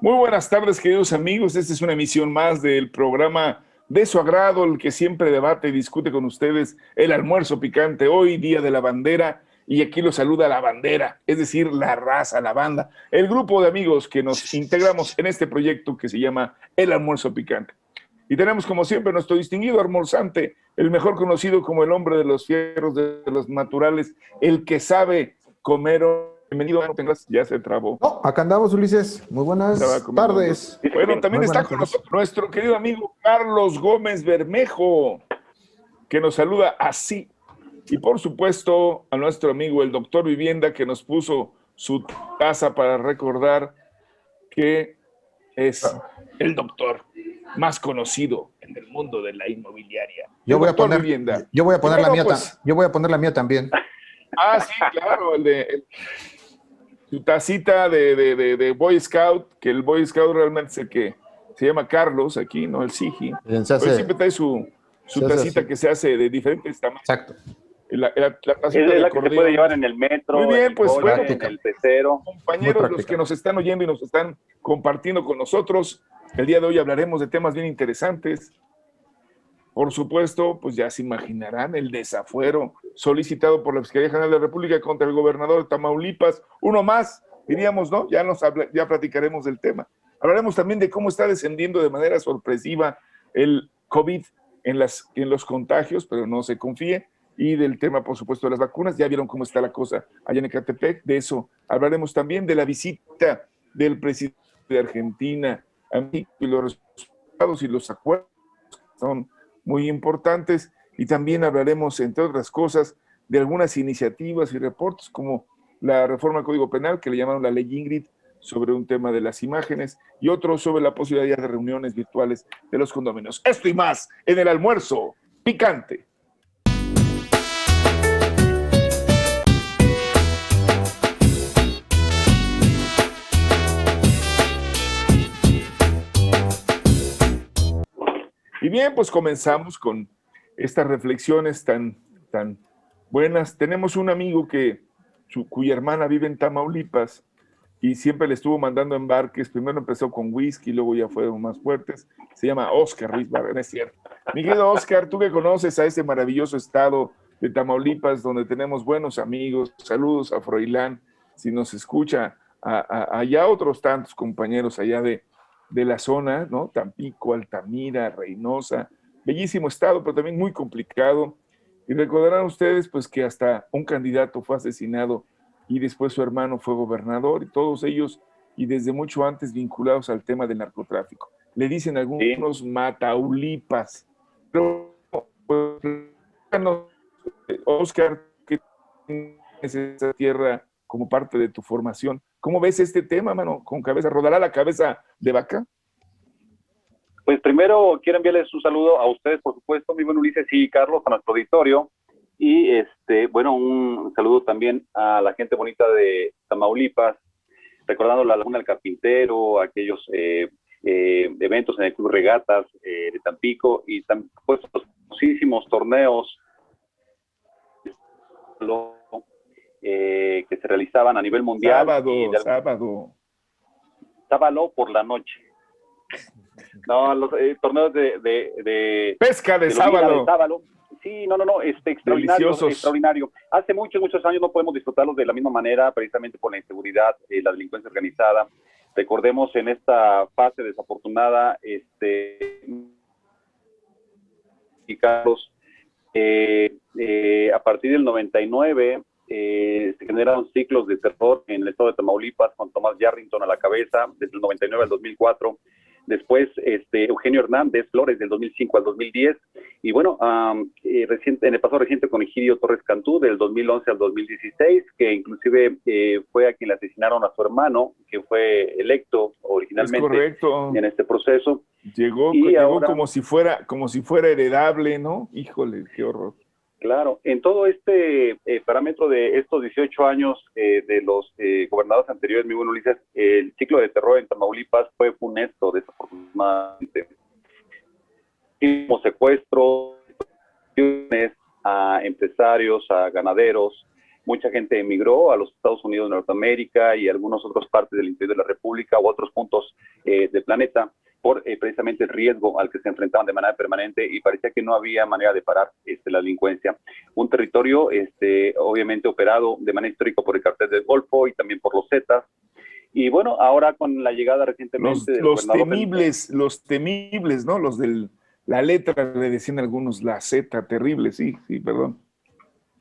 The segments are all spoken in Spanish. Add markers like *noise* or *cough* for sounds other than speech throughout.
Muy buenas tardes, queridos amigos. Esta es una emisión más del programa de su agrado, el que siempre debate y discute con ustedes el almuerzo picante. Hoy, Día de la Bandera, y aquí lo saluda la bandera, es decir, la raza, la banda, el grupo de amigos que nos integramos en este proyecto que se llama El Almuerzo Picante. Y tenemos, como siempre, nuestro distinguido almorzante, el mejor conocido como el hombre de los fierros, de los naturales, el que sabe comer Bienvenido, ya se trabó. No, acá andamos, Ulises. Muy buenas tardes. Bueno, también está con nosotros nuestro querido amigo Carlos Gómez Bermejo, que nos saluda así. Y por supuesto, a nuestro amigo el doctor Vivienda, que nos puso su casa para recordar que es el doctor más conocido en el mundo de la inmobiliaria. Yo voy a poner vivienda. Yo voy a poner la mía. Pues, yo voy a poner la mía también. Ah, sí, claro, el de su tacita de, de, Boy Scout, que el Boy Scout realmente es el que se llama Carlos aquí, ¿no? El Sigi. Pero siempre trae su, su tacita que se hace de diferentes tamaños. Exacto. La, tacita es la que se puede llevar en el metro, Muy bien, pues bueno, en el pecero. Compañeros, los que nos están oyendo y nos están compartiendo con nosotros, el día de hoy hablaremos de temas bien interesantes. Por supuesto, pues ya se imaginarán el desafuero solicitado por la Fiscalía General de la República contra el gobernador de Tamaulipas. Uno más, diríamos, ¿no? Ya, nos ya platicaremos del tema. Hablaremos también de cómo está descendiendo de manera sorpresiva el COVID en, las, en los contagios, pero no se confíe. Y del tema, por supuesto, de las vacunas. Ya vieron cómo está la cosa allá en Ecatepec. De eso hablaremos también de la visita del presidente de Argentina a México y los resultados y los acuerdos son muy importantes y también hablaremos, entre otras cosas, de algunas iniciativas y reportes como la reforma del Código Penal, que le llamaron la ley Ingrid, sobre un tema de las imágenes, y otro sobre la posibilidad de reuniones virtuales de los condominios. Esto y más en el almuerzo picante. Y bien, pues comenzamos con estas reflexiones tan, tan buenas. Tenemos un amigo que, cuya hermana vive en Tamaulipas y siempre le estuvo mandando embarques. Primero empezó con whisky, luego ya fueron más fuertes. Se llama Oscar Ruiz Barrera, es cierto. Mi querido Oscar, tú que conoces a este maravilloso estado de Tamaulipas, donde tenemos buenos amigos. Saludos a Froilán, si nos escucha, a, allá otros tantos compañeros allá de, de la zona, ¿no? Tampico, Altamira, Reynosa, bellísimo estado, pero también muy complicado. Y recordarán ustedes, pues, que hasta un candidato fue asesinado y después su hermano fue gobernador, y todos ellos, y desde mucho antes vinculados al tema del narcotráfico. Le dicen algunos Mataulipas. Pero, pues, Oscar, que es esa tierra como parte de tu formación, ¿Cómo ves este tema, mano? ¿Con cabeza? ¿Rodará la cabeza de vaca? Pues primero quiero enviarles un saludo a ustedes, por supuesto, mi buen Ulises y Carlos, a nuestro auditorio. Y este, bueno, un saludo también a la gente bonita de Tamaulipas, recordando la Laguna del Carpintero, aquellos eh, eh, eventos en el Club Regatas eh, de Tampico y también pues, muchísimos torneos eh, que se realizaban a nivel mundial. Sábado, sábado. Sábado por la noche. No, los eh, torneos de, de, Pesca de, sábado. Sí, no, no, no, este, extraordinario, extraordinario. Hace muchos, muchos años no podemos disfrutarlos de la misma manera, precisamente por la inseguridad, eh, la delincuencia organizada. Recordemos en esta fase desafortunada, este, y Carlos, a partir del 99 eh, se generaron ciclos de terror en el estado de Tamaulipas con Tomás Yarrington a la cabeza desde el 99 al 2004. Después, este, Eugenio Hernández Flores del 2005 al 2010. Y bueno, eh, reciente, en el pasado reciente con Egidio Torres Cantú del 2011 al 2016, que inclusive eh, fue a quien le asesinaron a su hermano, que fue electo originalmente en este proceso. Llegó, llegó como si fuera como si fuera heredable, ¿no? Híjole, qué horror. Claro, en todo este eh, parámetro de estos 18 años eh, de los eh, gobernadores anteriores, mi buen Ulises, el ciclo de terror en Tamaulipas fue funesto, desafortunadamente. Tuvimos secuestros a empresarios, a ganaderos, mucha gente emigró a los Estados Unidos de Norteamérica y algunas otras partes del interior de la República u otros puntos eh, del planeta por eh, precisamente el riesgo al que se enfrentaban de manera permanente y parecía que no había manera de parar este, la delincuencia. Un territorio este, obviamente operado de manera histórica por el cartel del Golfo y también por los Zetas. Y bueno, ahora con la llegada recientemente los, los temibles, los temibles, ¿no? Los de la letra, le decían algunos, la Z, terrible, sí, sí, perdón.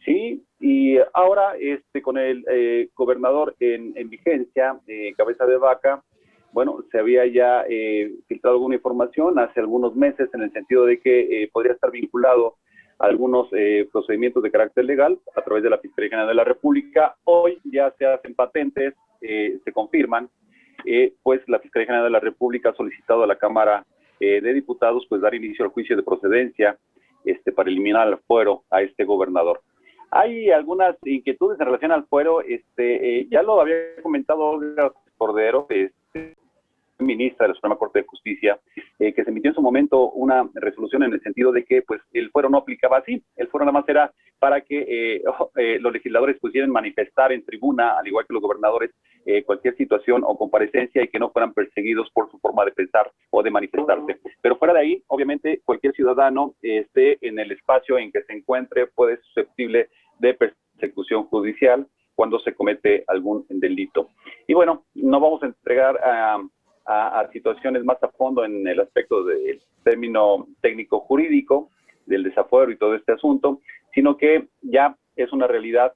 Sí, y ahora este, con el eh, gobernador en, vigencia, eh, cabeza de vaca, bueno, se había ya eh, filtrado alguna información hace algunos meses en el sentido de que podría estar vinculado a algunos procedimientos de carácter legal a través de la Fiscalía General de la República. Hoy ya se hacen patentes, se confirman, pues la Fiscalía General de la República ha solicitado a la Cámara de Diputados pues dar inicio al juicio de procedencia este, para eliminar al fuero a este gobernador. Hay algunas inquietudes en relación al fuero, este, eh, ya lo había comentado Olga Cordero, este, ministra de la Suprema Corte de Justicia, eh, que se emitió en su momento una resolución en el sentido de que pues el fuero no aplicaba así, el fuero nada más era para que eh, eh, los legisladores pudieran manifestar en tribuna, al igual que los gobernadores, cualquier situación o comparecencia y que no fueran perseguidos por su forma de pensar o de manifestarse. Pero fuera de ahí, obviamente, cualquier ciudadano esté en el espacio en que se encuentre puede ser susceptible de persecución judicial cuando se comete algún delito. Y bueno, no vamos a entregar a a, situaciones más a fondo en el aspecto del término técnico jurídico, del desafuero y todo este asunto, sino que ya es una realidad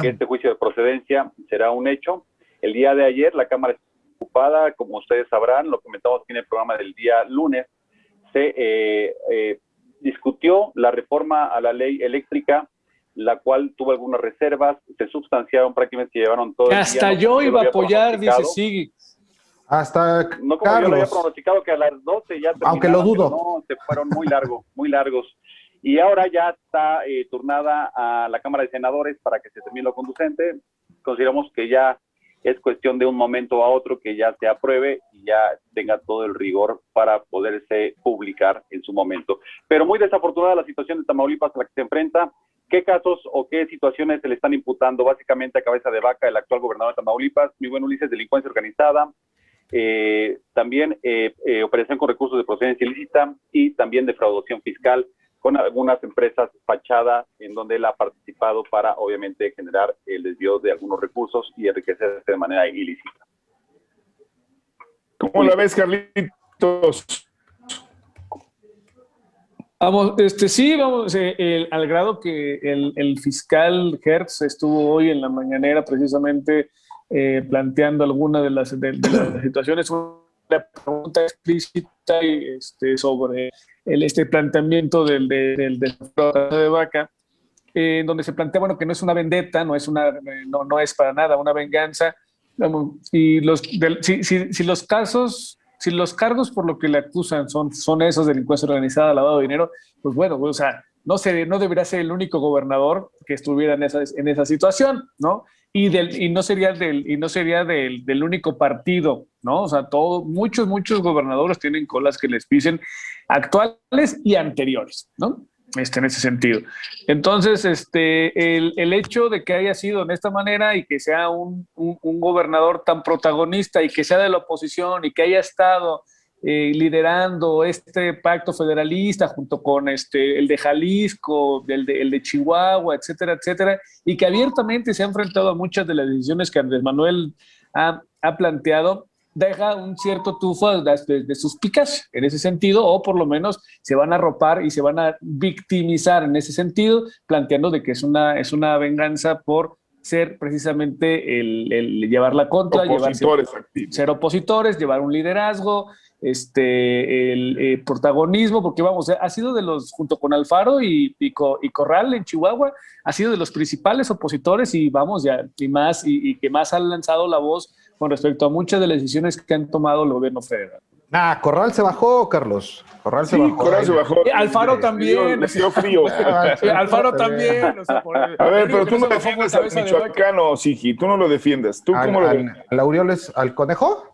que este juicio de procedencia será un hecho. El día de ayer la Cámara está ocupada, como ustedes sabrán, lo comentamos aquí en el programa del día lunes, se eh, eh, discutió la reforma a la ley eléctrica, la cual tuvo algunas reservas, se sustanciaron prácticamente que llevaron todo Hasta yo iba a apoyar, dice sí. Hasta no como yo lo había pronosticado que a las 12 ya Aunque lo dudo. No, se fueron muy largos, muy largos. Y ahora ya está eh, turnada a la Cámara de Senadores para que se termine lo conducente. Consideramos que ya es cuestión de un momento a otro que ya se apruebe y ya tenga todo el rigor para poderse publicar en su momento. Pero muy desafortunada la situación de Tamaulipas a la que se enfrenta. ¿Qué casos o qué situaciones se le están imputando básicamente a cabeza de vaca el actual gobernador de Tamaulipas? Mi buen Ulises, delincuencia organizada, eh, también eh, eh, operación con recursos de procedencia ilícita y también defraudación fiscal con algunas empresas fachada en donde él ha participado para obviamente generar el desvío de algunos recursos y enriquecerse de manera ilícita. ¿Cómo la ves, Carlitos? Vamos, este sí, vamos, al grado que el, el fiscal Hertz estuvo hoy en la mañanera precisamente eh, planteando algunas de las, de, las *clears throat* situaciones, una pregunta explícita este, sobre el, este planteamiento del, del, del de vaca, en donde se plantea bueno, que no es una vendetta, no es, una, no, no es para nada una venganza, y los, si, si, si, los casos, si los cargos por lo que le acusan son, son esos, delincuencia organizada, lavado de dinero, pues bueno, o sea, no, se, no debería ser el único gobernador que estuviera en esa, en esa situación, ¿no? Y, del, y no sería, del, y no sería del, del único partido, ¿no? O sea, todo, muchos, muchos gobernadores tienen colas que les pisen actuales y anteriores, ¿no? Este, en ese sentido. Entonces, este, el, el, hecho de que haya sido de esta manera y que sea un, un, un, gobernador tan protagonista y que sea de la oposición y que haya estado eh, liderando este pacto federalista junto con este, el de Jalisco, el de, el de Chihuahua, etcétera, etcétera, y que abiertamente se ha enfrentado a muchas de las decisiones que Andrés Manuel ha, ha planteado, deja un cierto tufo de, de, sus picas en ese sentido, o por lo menos se van a arropar y se van a victimizar en ese sentido, planteando de que es una, es una venganza por ser precisamente el, el llevar la contra, llevar, ser opositores, llevar un liderazgo, este, el eh, protagonismo, porque vamos, ha sido de los, junto con Alfaro y, y, Corral en Chihuahua, ha sido de los principales opositores y vamos, ya, y más, y, que más han lanzado la voz con respecto a muchas de las decisiones que han tomado el gobierno federal. Ah, Corral se bajó, Carlos. Corral se bajó. Corral se bajó. Alfaro también. Le dio frío. *laughs* Alfaro *laughs* también. a ver, pero tú no defiendes al michoacano, Sigi. Tú no lo defiendes. ¿Tú cómo lo ¿Al Aureoles, al conejo?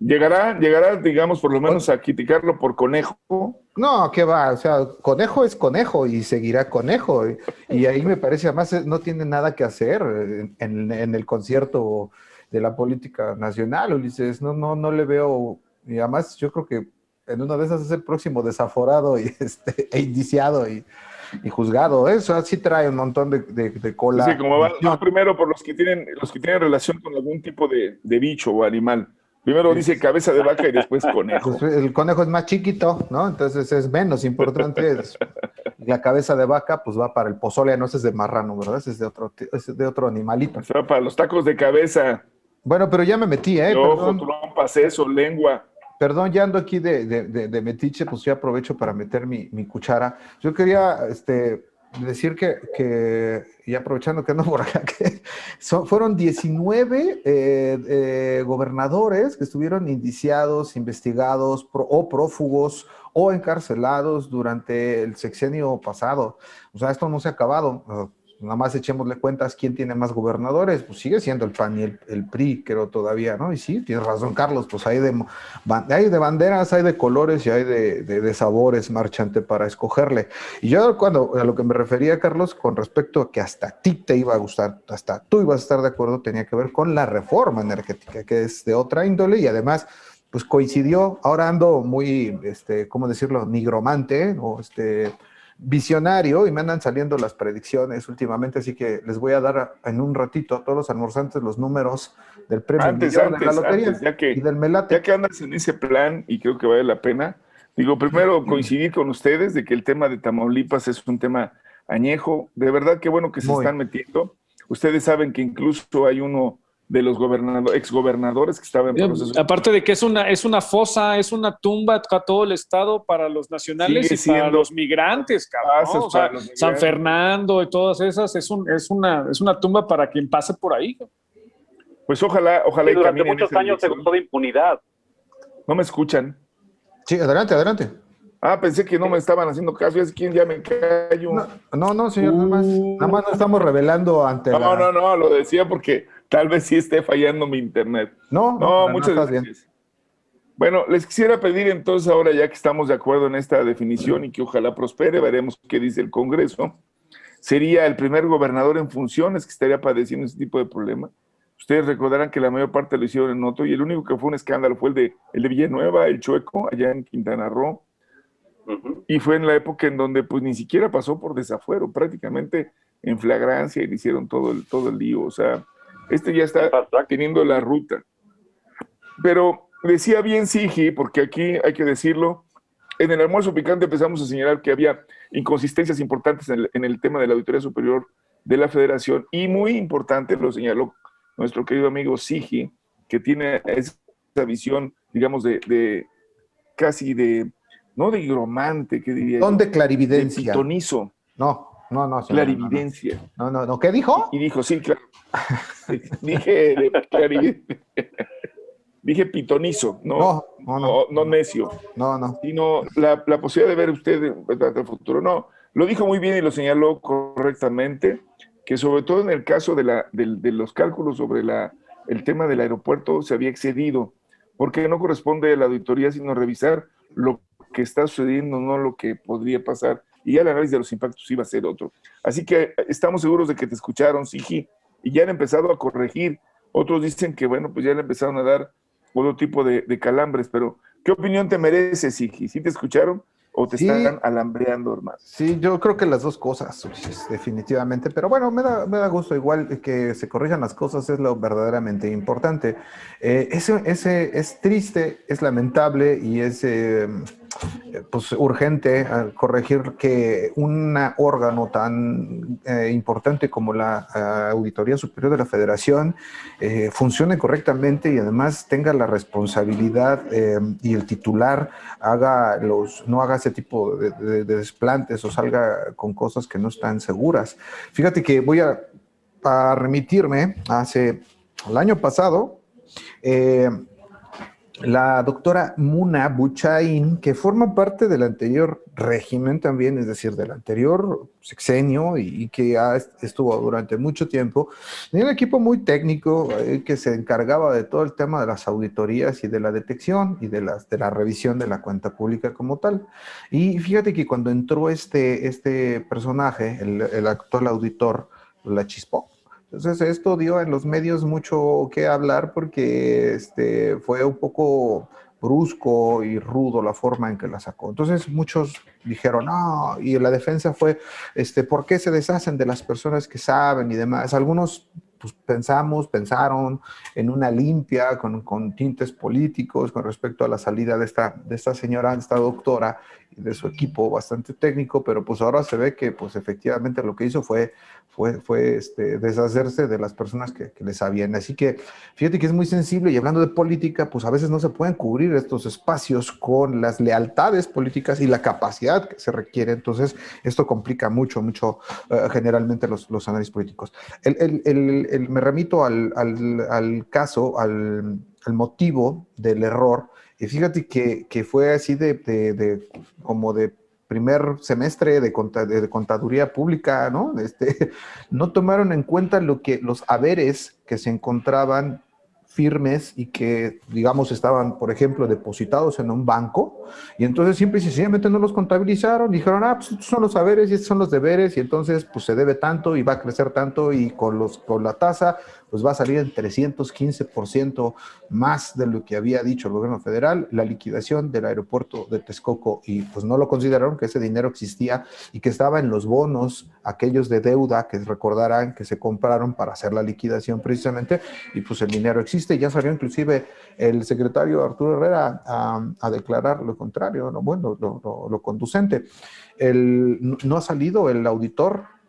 ¿Llegará, llegará, digamos, por lo menos a criticarlo por conejo? No, ¿qué va? O sea, conejo es conejo y seguirá conejo. Y, ahí me parece, además, no tiene nada que hacer en, en, el concierto de la política nacional, Ulises. No, no, no le veo. Y además, yo creo que en una de esas es el próximo desaforado y *laughs* este, e indiciado y, y juzgado. Eso así trae un montón de, de, cola. Sí, como va, primero por los que tienen, los que tienen relación con algún tipo de, de bicho o animal. Primero dice cabeza de vaca y después conejo. Pues, el conejo es más chiquito, ¿no? Entonces es menos importante. la cabeza de vaca, pues va para el pozole, no es de marrano, ¿verdad? Ese es de otro, es de otro animalito. O para los tacos de cabeza. Bueno, pero ya me metí, ¿eh? Ojo, trompas, eso, lengua. Perdón, ya ando aquí de, de, de, metiche, pues yo aprovecho para meter mi, mi cuchara. Yo quería, este, decir que, que, y aprovechando que ando por acá, *laughs* que son, fueron 19 eh, eh, gobernadores que estuvieron indiciados, investigados o prófugos o encarcelados durante el sexenio pasado. O sea, esto no se ha acabado nada más echémosle cuentas quién tiene más gobernadores, pues sigue siendo el PAN y el, PRI, creo todavía, ¿no? Y sí, tienes razón, Carlos, pues hay de, hay de banderas, hay de colores y hay de, de, sabores marchante para escogerle. Y yo cuando a lo que me refería, Carlos, con respecto a que hasta a ti te iba a gustar, hasta tú ibas a estar de acuerdo, tenía que ver con la reforma energética, que es de otra índole y además pues coincidió, ahora ando muy, este, ¿cómo decirlo?, nigromante, o este, visionario y me andan saliendo las predicciones últimamente, así que les voy a dar en un ratito a todos los almorzantes los números del premio antes, antes, de la lotería ya que, y del melate. Ya que andas en ese plan y creo que vale la pena, digo, primero coincidir con ustedes de que el tema de Tamaulipas es un tema añejo, de verdad que bueno que se están metiendo. Ustedes saben que incluso hay uno de los gobernadores, exgobernadores que estaban en proceso. Aparte de que es una, es una fosa, es una tumba a todo el estado para los nacionales y para los migrantes, cabrón. San Fernando y todas esas, es, un, es, una, es una tumba para quien pase por ahí. Pues ojalá, ojalá. durante muchos años se gustó de impunidad. No me escuchan. Sí, adelante, adelante. Ah, pensé que no me estaban haciendo caso. Es quien ya me callo. No, no, señor, nada, más, nada más nos estamos revelando ante. No, no, no, lo decía porque Tal vez sí esté fallando mi internet. No, no, muchas gracias. Bueno, les quisiera pedir entonces ahora, ya que estamos de acuerdo en esta definición y que ojalá prospere, veremos qué dice el Congreso, sería el primer gobernador en funciones que estaría padeciendo ese tipo de problema. Ustedes recordarán que la mayor parte lo hicieron en otro y el único que fue un escándalo fue el de, el de Villanueva, el Chueco, allá en Quintana Roo. Y fue en la época en donde pues ni siquiera pasó por desafuero, prácticamente en flagrancia y le hicieron todo el, todo el lío. O sea, este ya está teniendo la ruta. Pero decía bien Sigi, porque aquí hay que decirlo, en el almuerzo picante empezamos a señalar que había inconsistencias importantes en el, tema de la Auditoría Superior de la Federación y muy importante lo señaló nuestro querido amigo Sigi, que tiene esa visión, digamos, de, casi de, no de hidromante, que diría. ¿Dónde clarividencia? De pitonizo. No, no, no. clarividencia. No, no, no. ¿Qué dijo? Y dijo, sí, claro. dije, dije pitonizo, no, no, no, necio. No, no. Sino la, la posibilidad de ver usted el futuro. No, lo dijo muy bien y lo señaló correctamente, que sobre todo en el caso de, la, de, los cálculos sobre la, el tema del aeropuerto se había excedido, porque no corresponde a la auditoría sino revisar lo que está sucediendo, no lo que podría pasar. Y ya el análisis de los impactos iba a ser otro. Así que estamos seguros de que te escucharon, Sigi, y ya han empezado a corregir. Otros dicen que, bueno, pues ya le empezaron a dar otro tipo de, calambres, pero ¿qué opinión te mereces, Sigi? ¿Sí te escucharon o te están alambreando, hermano? Sí, yo creo que las dos cosas, definitivamente, pero bueno, me da, me da gusto igual que se corrijan las cosas, es lo verdaderamente importante. Eh, ese, ese es triste, es lamentable y es... Eh, pues, urgente corregir que un órgano tan eh, importante como la eh, Auditoría Superior de la Federación eh, funcione correctamente y además tenga la responsabilidad y el titular haga los, no haga ese tipo de, desplantes o salga con cosas que no están seguras. Fíjate que voy a, a remitirme hace el año pasado la doctora Muna Buchain, que forma parte del anterior régimen también, es decir, del anterior sexenio y, que estuvo durante mucho tiempo, tenía un equipo muy técnico eh, que se encargaba de todo el tema de las auditorías y de la detección y de, las, de la revisión de la cuenta pública como tal. Y fíjate que cuando entró este, este personaje, el, el actual auditor, la chispó, entonces esto dio en los medios mucho que hablar porque este, fue un poco brusco y rudo la forma en que la sacó. Entonces muchos dijeron, no, y la defensa fue, este, ¿por qué se deshacen de las personas que saben y demás? Algunos pues, pensamos, pensaron en una limpia con, con, tintes políticos con respecto a la salida de esta, de esta señora, de esta doctora de su equipo bastante técnico, pero pues ahora se ve que pues efectivamente lo que hizo fue fue, fue este, deshacerse de las personas que, que, le sabían. Así que fíjate que es muy sensible y hablando de política, pues a veces no se pueden cubrir estos espacios con las lealtades políticas y la capacidad que se requiere. Entonces, esto complica mucho, mucho uh, generalmente los, los, análisis políticos. El, el, el, me remito al, al, al caso, al, al, motivo del error. Y fíjate que, que fue así de, de, de como de primer semestre de, contaduría pública, ¿no? Este, *laughs* no tomaron en cuenta lo que los haberes que se encontraban firmes y que, digamos, estaban, por ejemplo, depositados en un banco, y entonces simple y sencillamente no los contabilizaron, dijeron, ah, pues estos son los haberes y estos son los deberes, y entonces pues se debe tanto y va a crecer tanto, y con, los, con la tasa pues va a salir en 315% más de lo que había dicho el gobierno federal, la liquidación del aeropuerto de Texcoco y pues no lo consideraron que ese dinero existía y que estaba en los bonos, aquellos de deuda que recordarán que se compraron para hacer la liquidación precisamente y pues el dinero existe. Ya salió inclusive el secretario Arturo Herrera a, declarar lo contrario, ¿no? bueno, lo, lo conducente. El, no ha salido el auditor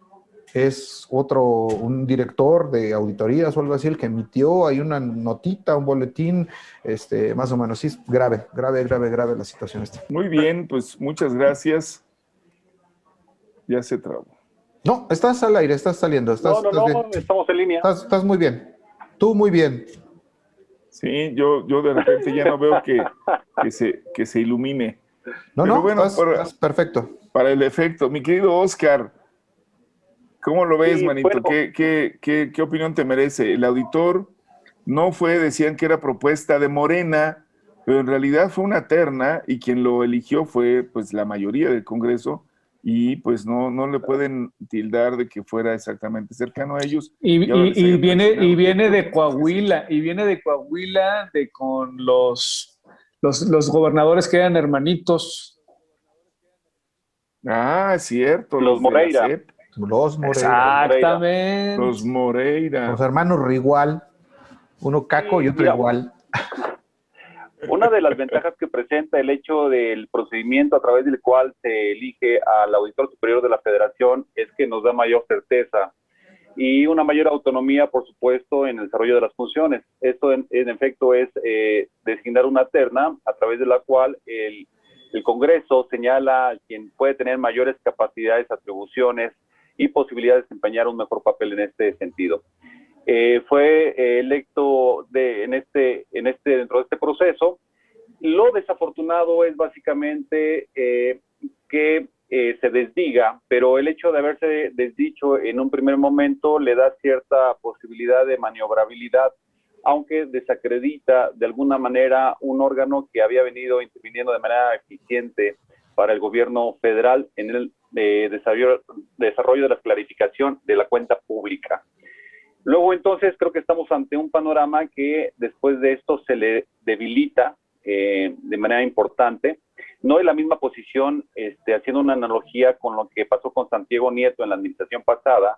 es otro, un director de auditorías o algo así, el que emitió ahí una notita, un boletín, este, más o menos. Sí, es grave, grave, grave, grave la situación esta. Muy bien, pues muchas gracias. Ya se trabó. No, estás al aire, estás saliendo. Estás, no, no, no, estamos en línea. Estás, muy bien. Tú muy bien. Sí, yo, yo de repente ya no veo que, que, se, que se ilumine. No, no, bueno, estás perfecto. Para el efecto, mi querido Oscar, ¿Cómo lo ves, manito? ¿Qué, qué, qué, opinión te merece? El auditor no fue, decían que era propuesta de Morena, pero en realidad fue una terna y quien lo eligió fue pues la mayoría del Congreso y pues no, no le pueden tildar de que fuera exactamente cercano a ellos. Y, viene, y viene de Coahuila, y viene de Coahuila de con los, los, los gobernadores que eran hermanitos. Ah, cierto. Los, Moreira. Los Moreira. Exactamente. Los Moreira. Los hermanos Rigual. Uno caco y otro igual. *laughs* Una de las ventajas que presenta el hecho del procedimiento a través del cual se elige al auditor superior de la federación es que nos da mayor certeza y una mayor autonomía, por supuesto, en el desarrollo de las funciones. Esto, en, efecto, es eh, designar una terna a través de la cual el, el Congreso señala a quien puede tener mayores capacidades, atribuciones y posibilidad de desempeñar un mejor papel en este sentido. Eh, fue electo de, en este, en este, dentro de este proceso. Lo desafortunado es básicamente eh, que eh, se desdiga, pero el hecho de haberse desdicho en un primer momento le da cierta posibilidad de maniobrabilidad, aunque desacredita de alguna manera un órgano que había venido interviniendo de manera eficiente para el gobierno federal en el de desarrollo, de la clarificación de la cuenta pública. Luego entonces creo que estamos ante un panorama que después de esto se le debilita eh, de manera importante. No es la misma posición, este, haciendo una analogía con lo que pasó con Santiago Nieto en la administración pasada,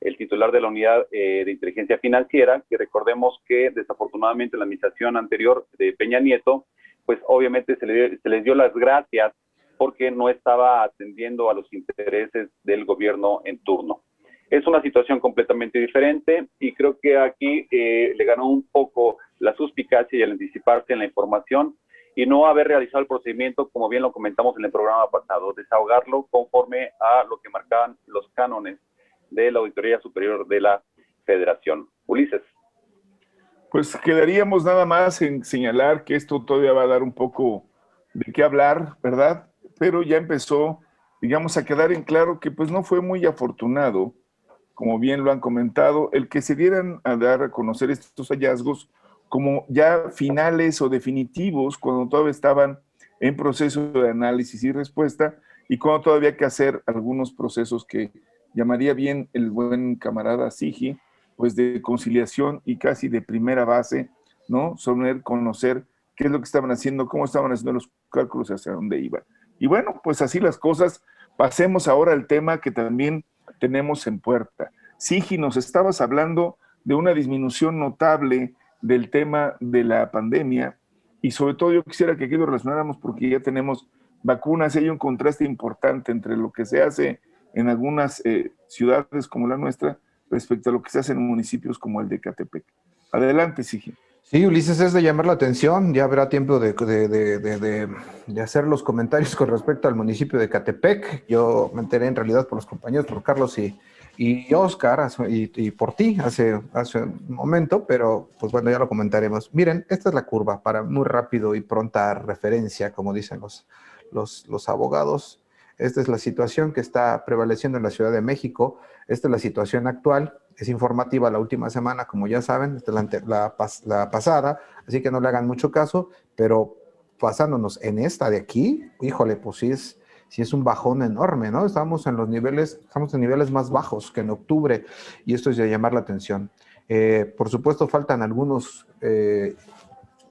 el titular de la unidad eh, de inteligencia financiera, que recordemos que desafortunadamente en la administración anterior de Peña Nieto, pues obviamente se, le, se les dio las gracias porque no estaba atendiendo a los intereses del gobierno en turno. Es una situación completamente diferente y creo que aquí eh, le ganó un poco la suspicacia y el anticiparse en la información y no haber realizado el procedimiento, como bien lo comentamos en el programa pasado, desahogarlo conforme a lo que marcaban los cánones de la Auditoría Superior de la Federación. Ulises. Pues quedaríamos nada más en señalar que esto todavía va a dar un poco de qué hablar, ¿verdad? Pero ya empezó, digamos, a quedar en claro que pues no fue muy afortunado, como bien lo han comentado, el que se dieran a dar a conocer estos hallazgos como ya finales o definitivos cuando todavía estaban en proceso de análisis y respuesta y cuando todavía hay que hacer algunos procesos que llamaría bien el buen camarada Sigi, pues de conciliación y casi de primera base, ¿no? Sobre conocer qué es lo que estaban haciendo, cómo estaban haciendo los cálculos hacia dónde iban. Y bueno, pues así las cosas. Pasemos ahora al tema que también tenemos en puerta. Sigi, nos estabas hablando de una disminución notable del tema de la pandemia y sobre todo yo quisiera que aquí lo relacionáramos porque ya tenemos vacunas y hay un contraste importante entre lo que se hace en algunas eh, ciudades como la nuestra respecto a lo que se hace en municipios como el de Catepec. Adelante, Sigi. Sí, Ulises, es de llamar la atención. Ya habrá tiempo de, de, hacer los comentarios con respecto al municipio de Catepec. Yo me enteré en realidad por los compañeros, por Carlos y, y Oscar, y, por ti hace, hace un momento, pero pues bueno, ya lo comentaremos. Miren, esta es la curva para muy rápido y pronta referencia, como dicen los, los, los abogados. Esta es la situación que está prevaleciendo en la Ciudad de México. Esta es la situación actual. Es informativa la última semana, como ya saben, la, la, pasada, así que no le hagan mucho caso, pero pasándonos en esta de aquí, híjole, pues sí es, sí es un bajón enorme, ¿no? Estamos en los niveles, estamos en niveles más bajos que en octubre y esto es de llamar la atención. Eh, por supuesto, faltan algunos eh,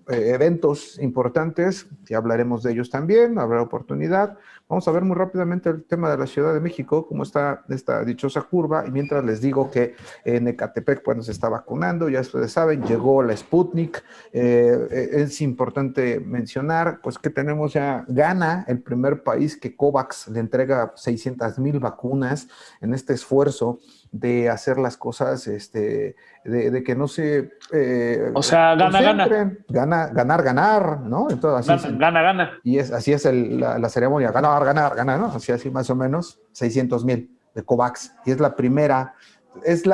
eh, eventos importantes, ya hablaremos de ellos también, habrá oportunidad. Vamos a ver muy rápidamente el tema de la Ciudad de México, cómo está esta dichosa curva, y mientras les digo que en Ecatepec, cuando se está vacunando, ya ustedes saben, llegó la Sputnik, eh, eh, es importante mencionar, pues que tenemos ya, gana el primer país que COVAX le entrega 600 mil vacunas en este esfuerzo de hacer las cosas, este, de, que no se... Eh, o sea, gana, gana. Gana, ganar, ganar, ¿no? Entonces, así gana, gana, Y es, así es la, ceremonia, ganar, ganar, ganar, ¿no? Así, así más o menos, 600 mil de COVAX. Y es la primera es,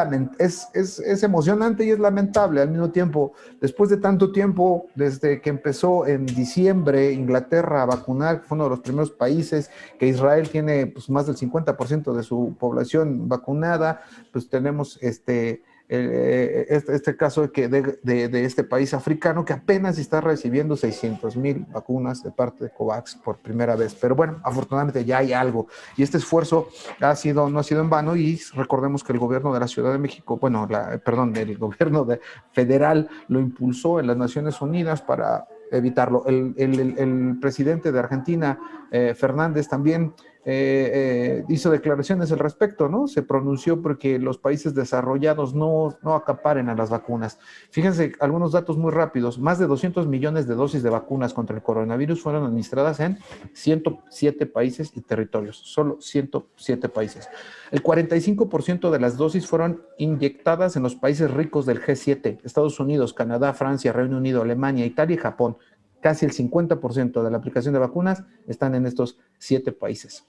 es, es, emocionante y es lamentable al mismo tiempo. Después de tanto tiempo, desde que empezó en diciembre Inglaterra a vacunar, fue uno de los primeros países que Israel tiene pues, más del 50% de su población vacunada, pues tenemos este, eh, este, este, caso de, que de, este país africano que apenas está recibiendo 600 mil vacunas de parte de COVAX por primera vez. Pero bueno, afortunadamente ya hay algo. Y este esfuerzo ha sido, no ha sido en vano y recordemos que el gobierno de la Ciudad de México, bueno, la, perdón, el *laughs* gobierno de, federal lo impulsó en las Naciones Unidas para evitarlo. El, el, el presidente de Argentina, eh, Fernández, también eh, eh, hizo declaraciones al respecto, ¿no? Se pronunció porque los países desarrollados no, no acaparen a las vacunas. Fíjense, algunos datos muy rápidos. Más de 200 millones de dosis de vacunas contra el coronavirus fueron administradas en 107 países y territorios, solo 107 países. El 45% de las dosis fueron inyectadas en los países ricos del G7, Estados Unidos, Canadá, Francia, Reino Unido, Alemania, Italia y Japón casi el 50% de la aplicación de vacunas están en estos siete países.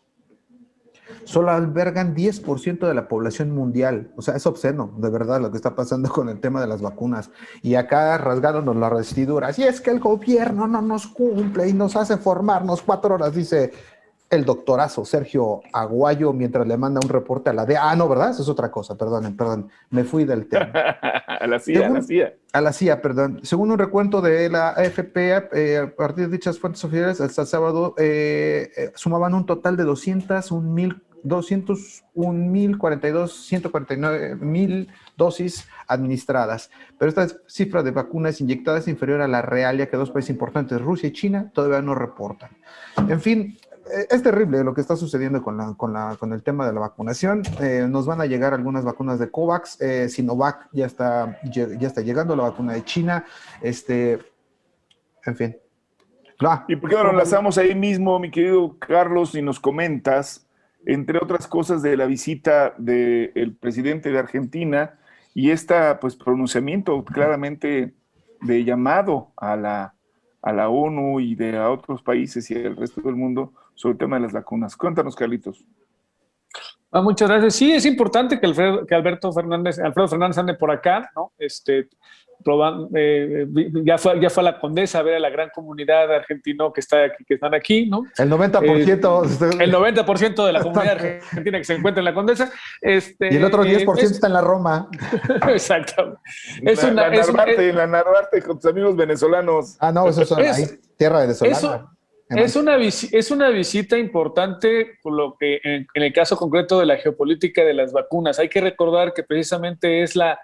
Solo albergan 10% de la población mundial. O sea, es obsceno, de verdad, lo que está pasando con el tema de las vacunas. Y acá rasgándonos las vestiduras. Y es que el gobierno no nos cumple y nos hace formarnos cuatro horas, dice el doctorazo Sergio Aguayo mientras le manda un reporte a la DEA. Ah, no, ¿verdad? Eso es otra cosa, perdón, perdón, me fui del tema. *laughs* a la CIA, a la CIA. A la CIA, perdón. Según un recuento de la AFP, eh, a partir de dichas fuentes oficiales, hasta el sábado eh, eh, sumaban un total de 201 mil 201.042, 149 mil dosis administradas. Pero esta cifra de vacunas inyectadas es inferior a la real, ya que dos países importantes, Rusia y China, todavía no reportan. En fin, es terrible lo que está sucediendo con, la, con, la, con el tema de la vacunación. Eh, nos van a llegar algunas vacunas de COVAX, eh, Sinovac ya está, ya, está llegando, la vacuna de China, este, en fin. ¿Y por qué lo lanzamos ahí mismo, mi querido Carlos, y nos comentas, entre otras cosas, de la visita del presidente de Argentina y este pues, pronunciamiento claramente de llamado a la, a la ONU y de a otros países y al resto del mundo sobre el tema de las vacunas. Cuéntanos, Carlitos. Ah, muchas gracias. Sí, es importante que, Alfredo, que Alberto Fernández, Alfredo Fernández ande por acá, ¿no? Este, eh, ya, fue, ya fue a la Condesa a ver a la gran comunidad argentino que, está aquí, que están aquí, ¿no? El 90%. Eh, el 90% de la comunidad *laughs* argentina que se encuentra en la Condesa. Este, y el otro 10% está en la Roma. *laughs* Exacto. Es una, la, Narvarte, en la Narvarte con tus amigos venezolanos. Ah, no, eso es, ahí, tierra venezolana. Es una, es una visita importante por lo que en, el caso concreto de la geopolítica de las vacunas. Hay que recordar que precisamente es la,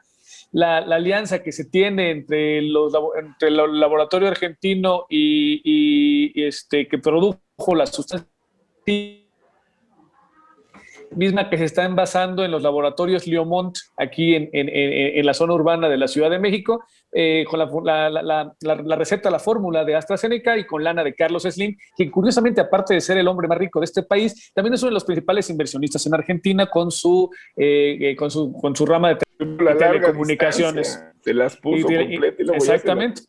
la, alianza que se tiene entre, los, entre el laboratorio argentino y, y este, que produjo la sustancia misma que se está envasando en los laboratorios Liomont, aquí en, en, en, la zona urbana de la Ciudad de México, eh, con la, la, la, receta, la fórmula de AstraZeneca y con lana de Carlos Slim, que curiosamente, aparte de ser el hombre más rico de este país, también es uno de los principales inversionistas en Argentina con su, eh, eh, con su, con su rama de, telecomunicaciones. Se las puso Exactamente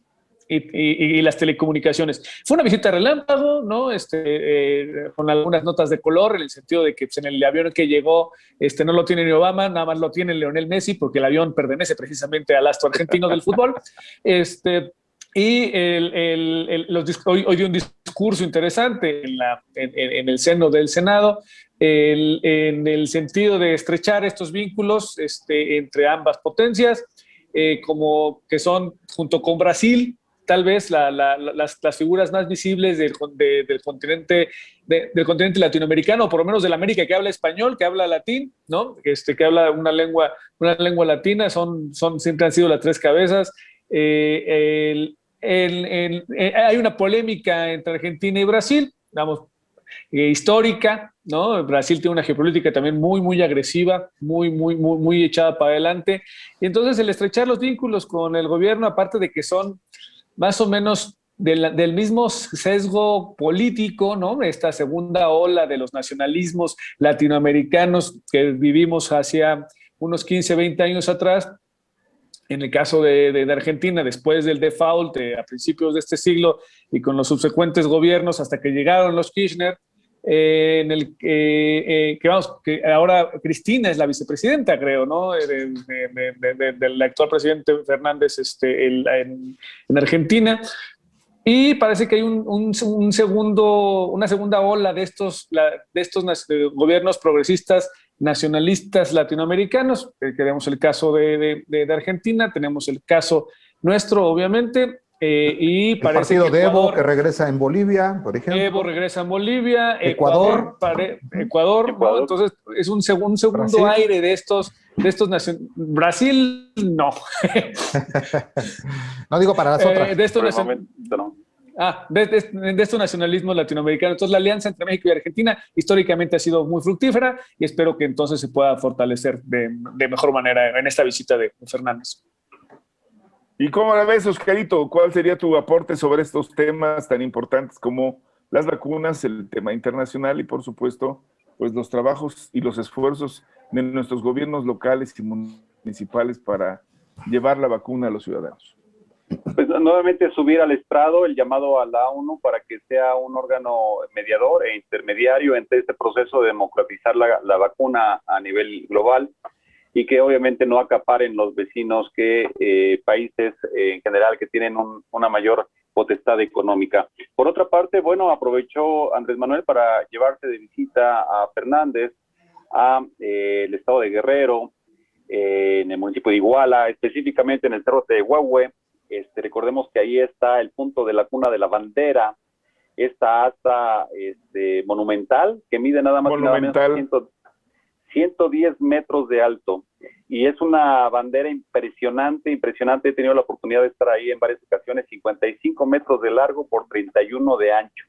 y, las telecomunicaciones. Fue una visita relámpago, ¿no? Este, eh, con algunas notas de color, en el sentido de que pues, en el avión que llegó este, no lo tiene ni Obama, nada más lo tiene Leonel Messi, porque el avión pertenece precisamente al astro argentino del fútbol. Este, y el, el, los, hoy, hoy, dio un discurso interesante en, la, en, el seno del Senado, en el sentido de estrechar estos vínculos este, entre ambas potencias, eh, como que son junto con Brasil, tal vez las, figuras más visibles del, continente del continente latinoamericano, o por lo menos de la América que habla español, que habla latín, ¿no? Este, que habla una lengua, una lengua latina, son, siempre han sido las tres cabezas. Eh, eh, hay una polémica entre Argentina y Brasil, digamos, eh, histórica, ¿no? Brasil tiene una geopolítica también muy, muy agresiva, muy, muy, muy, muy echada para adelante. Y entonces el estrechar los vínculos con el gobierno, aparte de que son más o menos del, mismo sesgo político, ¿no? Esta segunda ola de los nacionalismos latinoamericanos que vivimos hacia unos 15, 20 años atrás. En el caso de, Argentina, después del default a principios de este siglo y con los subsecuentes gobiernos hasta que llegaron los Kirchner, eh, en el eh, que vamos, que ahora Cristina es la vicepresidenta, creo, ¿no? del actual presidente Fernández este, en, Argentina. Y parece que hay un, segundo, una segunda ola de estos, de estos gobiernos progresistas nacionalistas latinoamericanos. Tenemos el caso de, de Argentina, tenemos el caso nuestro, obviamente, eh, y el partido de Evo que regresa en Bolivia, por ejemplo. Evo regresa en Bolivia, Ecuador, Ecuador, entonces es un, segundo segundo aire de estos, de estos Brasil, no. *laughs* no digo para las eh, otras. De estos Ah, de, de, estos nacionalismos latinoamericanos. Entonces, la alianza entre México y Argentina históricamente ha sido muy fructífera y espero que entonces se pueda fortalecer de, de mejor manera en esta visita de Fernández. ¿Y cómo la ves, Oscarito? ¿Cuál sería tu aporte sobre estos temas tan importantes como las vacunas, el tema internacional y, por supuesto, pues los trabajos y los esfuerzos de nuestros gobiernos locales y municipales para llevar la vacuna a los ciudadanos? Pues nuevamente subir al estrado el llamado a la ONU para que sea un órgano mediador e intermediario entre este proceso de democratizar la, la vacuna a nivel global y que obviamente no acaparen los vecinos que eh, países eh, en general que tienen una mayor potestad económica. Por otra parte, bueno, aprovechó Andrés Manuel para llevarse de visita a Fernández a eh, el estado de Guerrero, en el municipio de Iguala, específicamente en el cerro de Huahue. Este, recordemos que ahí está el punto de la cuna de la bandera, esta asta este, monumental que mide nada más monumental. que nada 110 metros de alto y es una bandera impresionante, impresionante. He tenido la oportunidad de estar ahí en varias ocasiones, 55 metros de largo por 31 de ancho.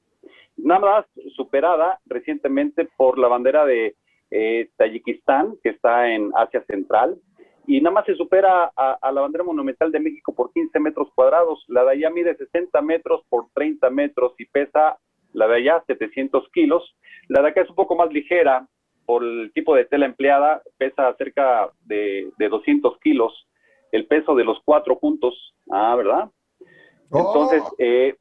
Nada más superada recientemente por la bandera de eh, Tayikistán, que está en Asia Central, y nada más se supera a, la bandera monumental de México por 15 metros cuadrados. La de allá mide 60 metros por 30 metros y pesa la de allá 700 kilos. La de acá es un poco más ligera, por el tipo de tela empleada, pesa cerca de, de 200 kilos, el peso de los cuatro puntos, ah, ¿verdad? Entonces, oh. eh,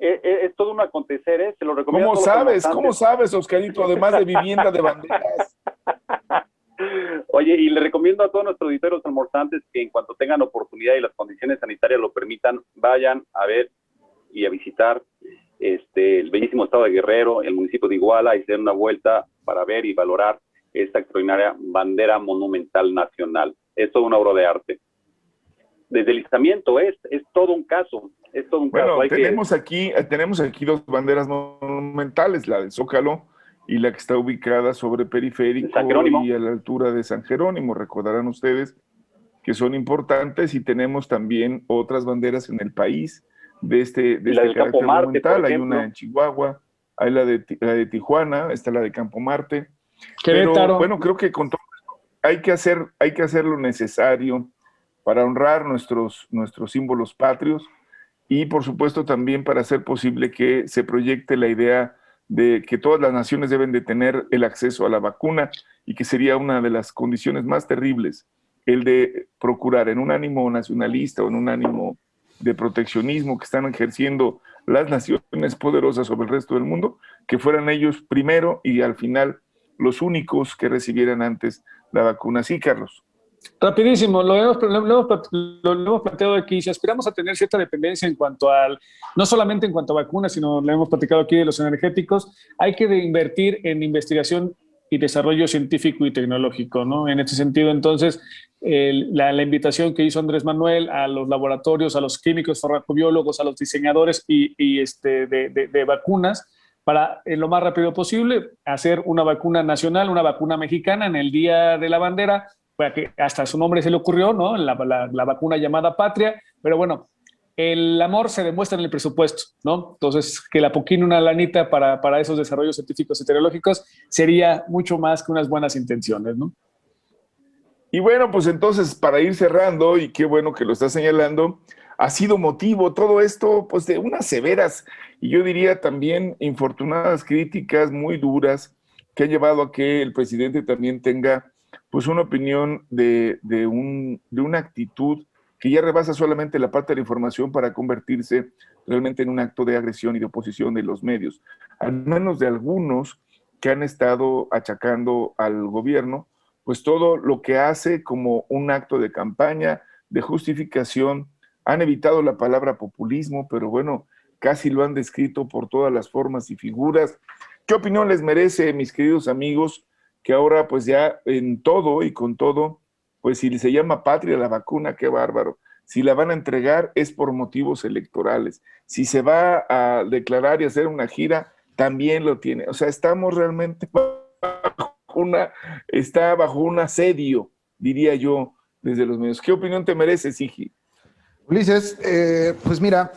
eh, eh, es todo un acontecer, ¿eh? Se lo recomiendo. ¿Cómo sabes? ¿Cómo sabes, Oscarito? Además de vivienda de banderas. *laughs* Oye, y le recomiendo a todos nuestros auditores almorzantes que en cuanto tengan oportunidad y las condiciones sanitarias lo permitan, vayan a ver y a visitar este, el bellísimo estado de Guerrero, el municipio de Iguala, y se den una vuelta para ver y valorar esta extraordinaria bandera monumental nacional. Es toda una obra de arte. Desde el listamiento es, es todo un caso, es todo un bueno, caso. tenemos, aquí, tenemos aquí dos banderas monumentales, la del Zócalo y la que está ubicada sobre Periférico y a la altura de San Jerónimo. Recordarán ustedes que son importantes y tenemos también otras banderas en el país de este, de este carácter monumental. Hay una en Chihuahua, hay la de, la de Tijuana, está la de Campo Marte. Pero, bueno, creo que con todo hay que hacer, hay que hacer lo necesario para honrar nuestros, nuestros símbolos patrios y por supuesto también para hacer posible que se proyecte la idea de que todas las naciones deben de tener el acceso a la vacuna y que sería una de las condiciones más terribles el de procurar en un ánimo nacionalista o en un ánimo de proteccionismo que están ejerciendo las naciones poderosas sobre el resto del mundo, que fueran ellos primero y al final los únicos que recibieran antes la vacuna. Sí, Carlos. Rapidísimo, lo hemos, lo, hemos, planteado aquí. Si aspiramos a tener cierta dependencia en cuanto al, no solamente en cuanto a vacunas, sino lo hemos platicado aquí de los energéticos, hay que invertir en investigación y desarrollo científico y tecnológico, ¿no? En este sentido, entonces, la, invitación que hizo Andrés Manuel a los laboratorios, a los químicos, farmacobiólogos, a los diseñadores y, y este, de, de, vacunas, para en lo más rápido posible hacer una vacuna nacional, una vacuna mexicana en el Día de la Bandera, que hasta su nombre se le ocurrió, ¿no? La, la vacuna llamada Patria, pero bueno, el amor se demuestra en el presupuesto, ¿no? Entonces, que la poquina una lanita para, para esos desarrollos científicos y tecnológicos sería mucho más que unas buenas intenciones, ¿no? Y bueno, pues entonces, para ir cerrando, y qué bueno que lo está señalando, ha sido motivo todo esto, pues de unas severas y yo diría también infortunadas críticas muy duras que han llevado a que el presidente también tenga pues una opinión de, de, un, de una actitud que ya rebasa solamente la parte de la información para convertirse realmente en un acto de agresión y de oposición de los medios, al menos de algunos que han estado achacando al gobierno, pues todo lo que hace como un acto de campaña, de justificación, han evitado la palabra populismo, pero bueno, casi lo han descrito por todas las formas y figuras. ¿Qué opinión les merece, mis queridos amigos, que ahora pues ya en todo y con todo pues si se llama patria la vacuna, qué bárbaro. Si la van a entregar es por motivos electorales. Si se va a declarar y hacer una gira, también lo tiene. O sea, estamos realmente bajo una, está bajo un asedio, diría yo, desde los medios. ¿Qué opinión te merece, Sigi? Ulises, eh, pues mira,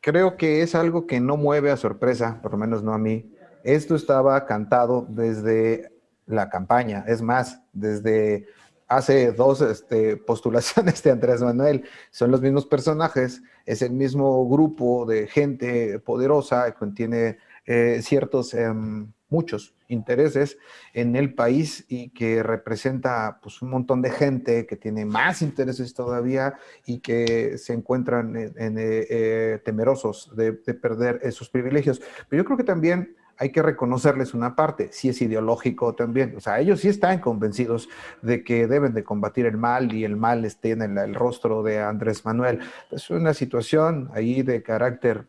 creo que es algo que no mueve a sorpresa, por lo menos no a mí. Esto estaba cantado desde la campaña, es más, desde hace dos este, postulaciones de Andrés Manuel. Son los mismos personajes, es el mismo grupo de gente poderosa que tiene eh, ciertos, em, muchos intereses en el país y que representa pues, un montón de gente que tiene más intereses todavía y que se encuentran en, eh, temerosos de, de perder esos privilegios. Pero yo creo que también hay que reconocerles una parte, si es ideológico también. O sea, ellos sí están convencidos de que deben de combatir el mal y el mal esté en el, el rostro de Andrés Manuel. Es una situación ahí de carácter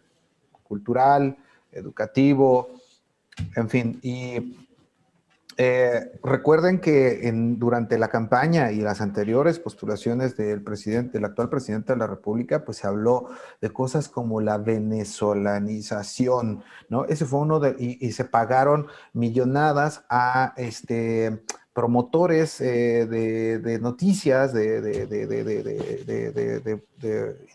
cultural, educativo, en fin, y eh, recuerden que en, durante la campaña y las anteriores postulaciones del presidente, del actual presidente de la República, pues se habló de cosas como la venezolanización, ¿no? Ese fue uno de, y, se pagaron millonadas a este promotores eh, de, noticias, de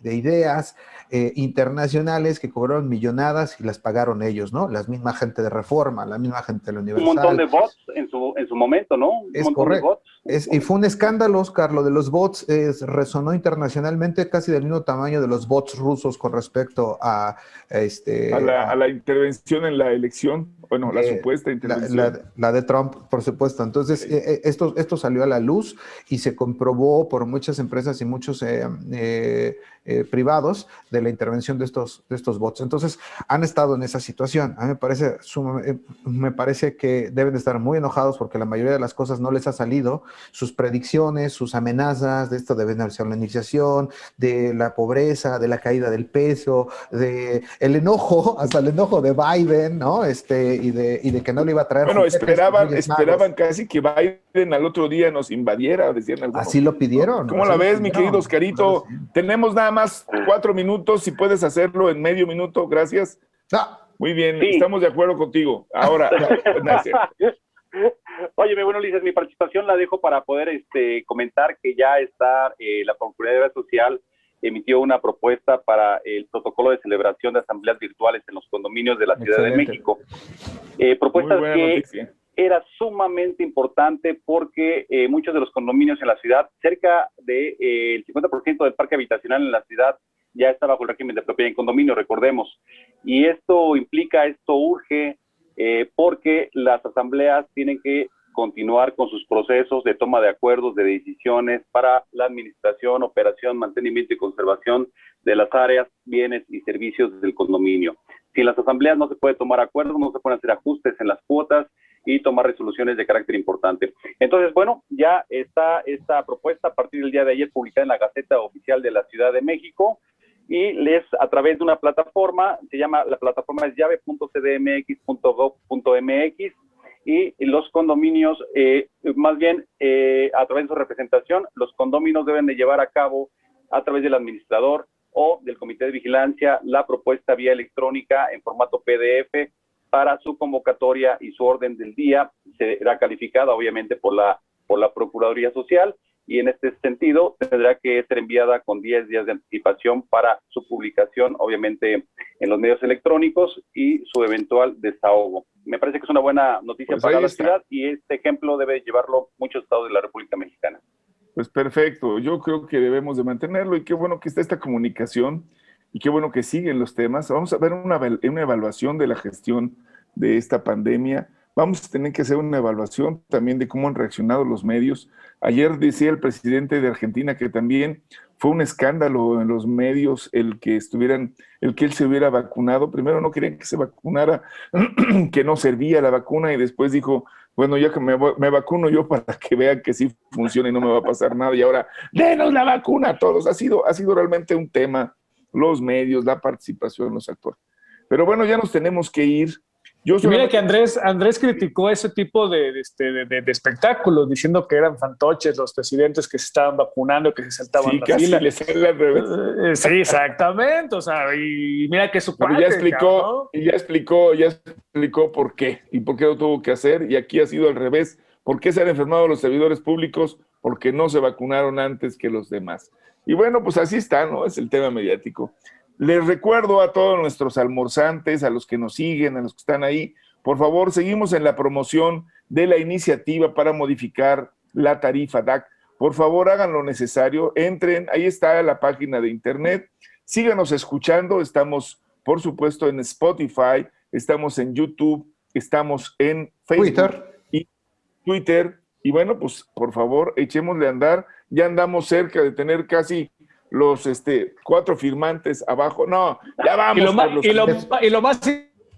ideas eh, internacionales que cobraron millonadas y las pagaron ellos, ¿no? La misma gente de Reforma, la misma gente de la Universidad. Un montón de bots en su, en su momento, ¿no? Un es correcto. Es, y fue un escándalo, Oscar, lo de los bots es, resonó internacionalmente casi del mismo tamaño de los bots rusos con respecto a este... A la, a la intervención en la elección, bueno, la eh, supuesta intervención. La, la, la, de Trump, por supuesto. Entonces, sí. eh, esto, esto salió a la luz y se comprobó por muchas empresas y muchos eh, eh, eh, privados de la intervención de estos, de estos bots. Entonces, han estado en esa situación. A mí me parece, me parece que deben de estar muy enojados porque la mayoría de las cosas no les ha salido sus predicciones, sus amenazas de esto de venezolanización, de la pobreza, de la caída del peso, de el enojo, *laughs* hasta el enojo de Biden, ¿no? Este, y de, y de que no le iba a traer. Bueno, esperaban, esperaban casi que Biden al otro día nos invadiera, decían algunos. Así lo pidieron. ¿Cómo la ves, mi querido Oscarito? Tenemos nada más cuatro minutos, si puedes hacerlo en medio minuto, gracias. Ah. Muy bien, estamos de acuerdo contigo. Ahora, *laughs* Oye, bueno, Ulises, mi participación la dejo para poder este, comentar que ya está eh, la Procuraduría Social emitió una propuesta para el protocolo de celebración de asambleas virtuales en los condominios de la Ciudad de México. Eh, propuesta que era sumamente importante porque eh, muchos de los condominios en la ciudad, cerca del de, eh, 50% del parque habitacional en la ciudad ya está bajo el régimen de propiedad en condominio, recordemos. Y esto implica, esto urge, eh, porque las asambleas tienen que continuar con sus procesos de toma de acuerdos, de decisiones para la administración, operación, mantenimiento y conservación de las áreas, bienes y servicios del condominio. Si en las asambleas no se puede tomar acuerdos, no se pueden hacer ajustes en las cuotas y tomar resoluciones de carácter importante. Entonces, bueno, ya está esta propuesta a partir del día de ayer publicada en la Gaceta Oficial de la Ciudad de México y les a través de una plataforma, se llama, la plataforma es llave.cdmx.gov.mx y los condominios, eh, más bien eh, a través de su representación, los condominios deben de llevar a cabo a través del administrador o del comité de vigilancia la propuesta vía electrónica en formato PDF para su convocatoria y su orden del día. Será calificada obviamente por la, por la Procuraduría Social y en este sentido tendrá que ser enviada con 10 días de anticipación para su publicación, obviamente en los medios electrónicos y su eventual desahogo. Me parece que es una buena noticia Pues para la está. ciudad y este ejemplo debe llevarlo muchos estados de la República Mexicana. Pues perfecto, yo creo que debemos de mantenerlo y qué bueno que está esta comunicación y qué bueno que siguen los temas. Vamos a ver una, una evaluación de la gestión de esta pandemia. Vamos a tener que hacer una evaluación también de cómo han reaccionado los medios. Ayer decía el presidente de Argentina que también fue un escándalo en los medios el que estuvieran, el que él se hubiera vacunado. Primero no querían que se vacunara, *clears throat* que no servía la vacuna y después dijo, bueno, ya que me, me vacuno yo *laughs* para que vean que sí funciona y no me va a pasar nada. Y ahora, denos la vacuna a todos. Ha sido, ha sido realmente un tema, los medios, la participación, los actores. Pero bueno, ya nos tenemos que ir. Yo Y mira que Andrés, Andrés criticó ese tipo de, de, este, de- espectáculos, diciendo que eran fantoches los presidentes que se estaban vacunando, que se saltaban Sí, la fila. revés. Eh, Sí, exactamente. O sea, y mira que su Pero cuate, ya explicó, y ya explicó, ya explicó por qué y por qué lo tuvo que hacer. Y aquí ha sido al revés. ¿Por qué se han enfermado los servidores públicos? Porque no se vacunaron antes que los demás. Y bueno, pues así está, ¿no? Es el tema mediático. Les recuerdo a todos nuestros almorzantes, a los que nos siguen, a los que están ahí, por favor, seguimos en la promoción de la iniciativa para modificar la tarifa DAC. Por favor, hagan lo necesario, entren, ahí está la página de internet, síganos escuchando, estamos, por supuesto, en Spotify, estamos en YouTube, estamos en Facebook, Twitter. Twitter, y bueno, pues por favor, echémosle a andar, ya andamos cerca de tener casi los este, cuatro firmantes abajo, no, ya vamos. Y lo, más, los y, lo, firmantes. y lo más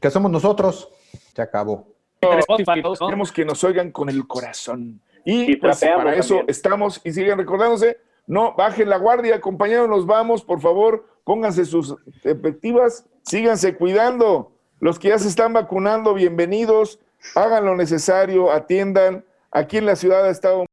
Que somos nosotros. Se acabó. Queremos que nos oigan con el corazón. Y, Y pues, para eso también. estamos y siguen recordándose. No, bajen la guardia, compañeros, nos vamos, por favor, pónganse sus efectivas, síganse cuidando. Los que ya se están vacunando, bienvenidos, hagan lo necesario, atiendan. Aquí en la ciudad ha estado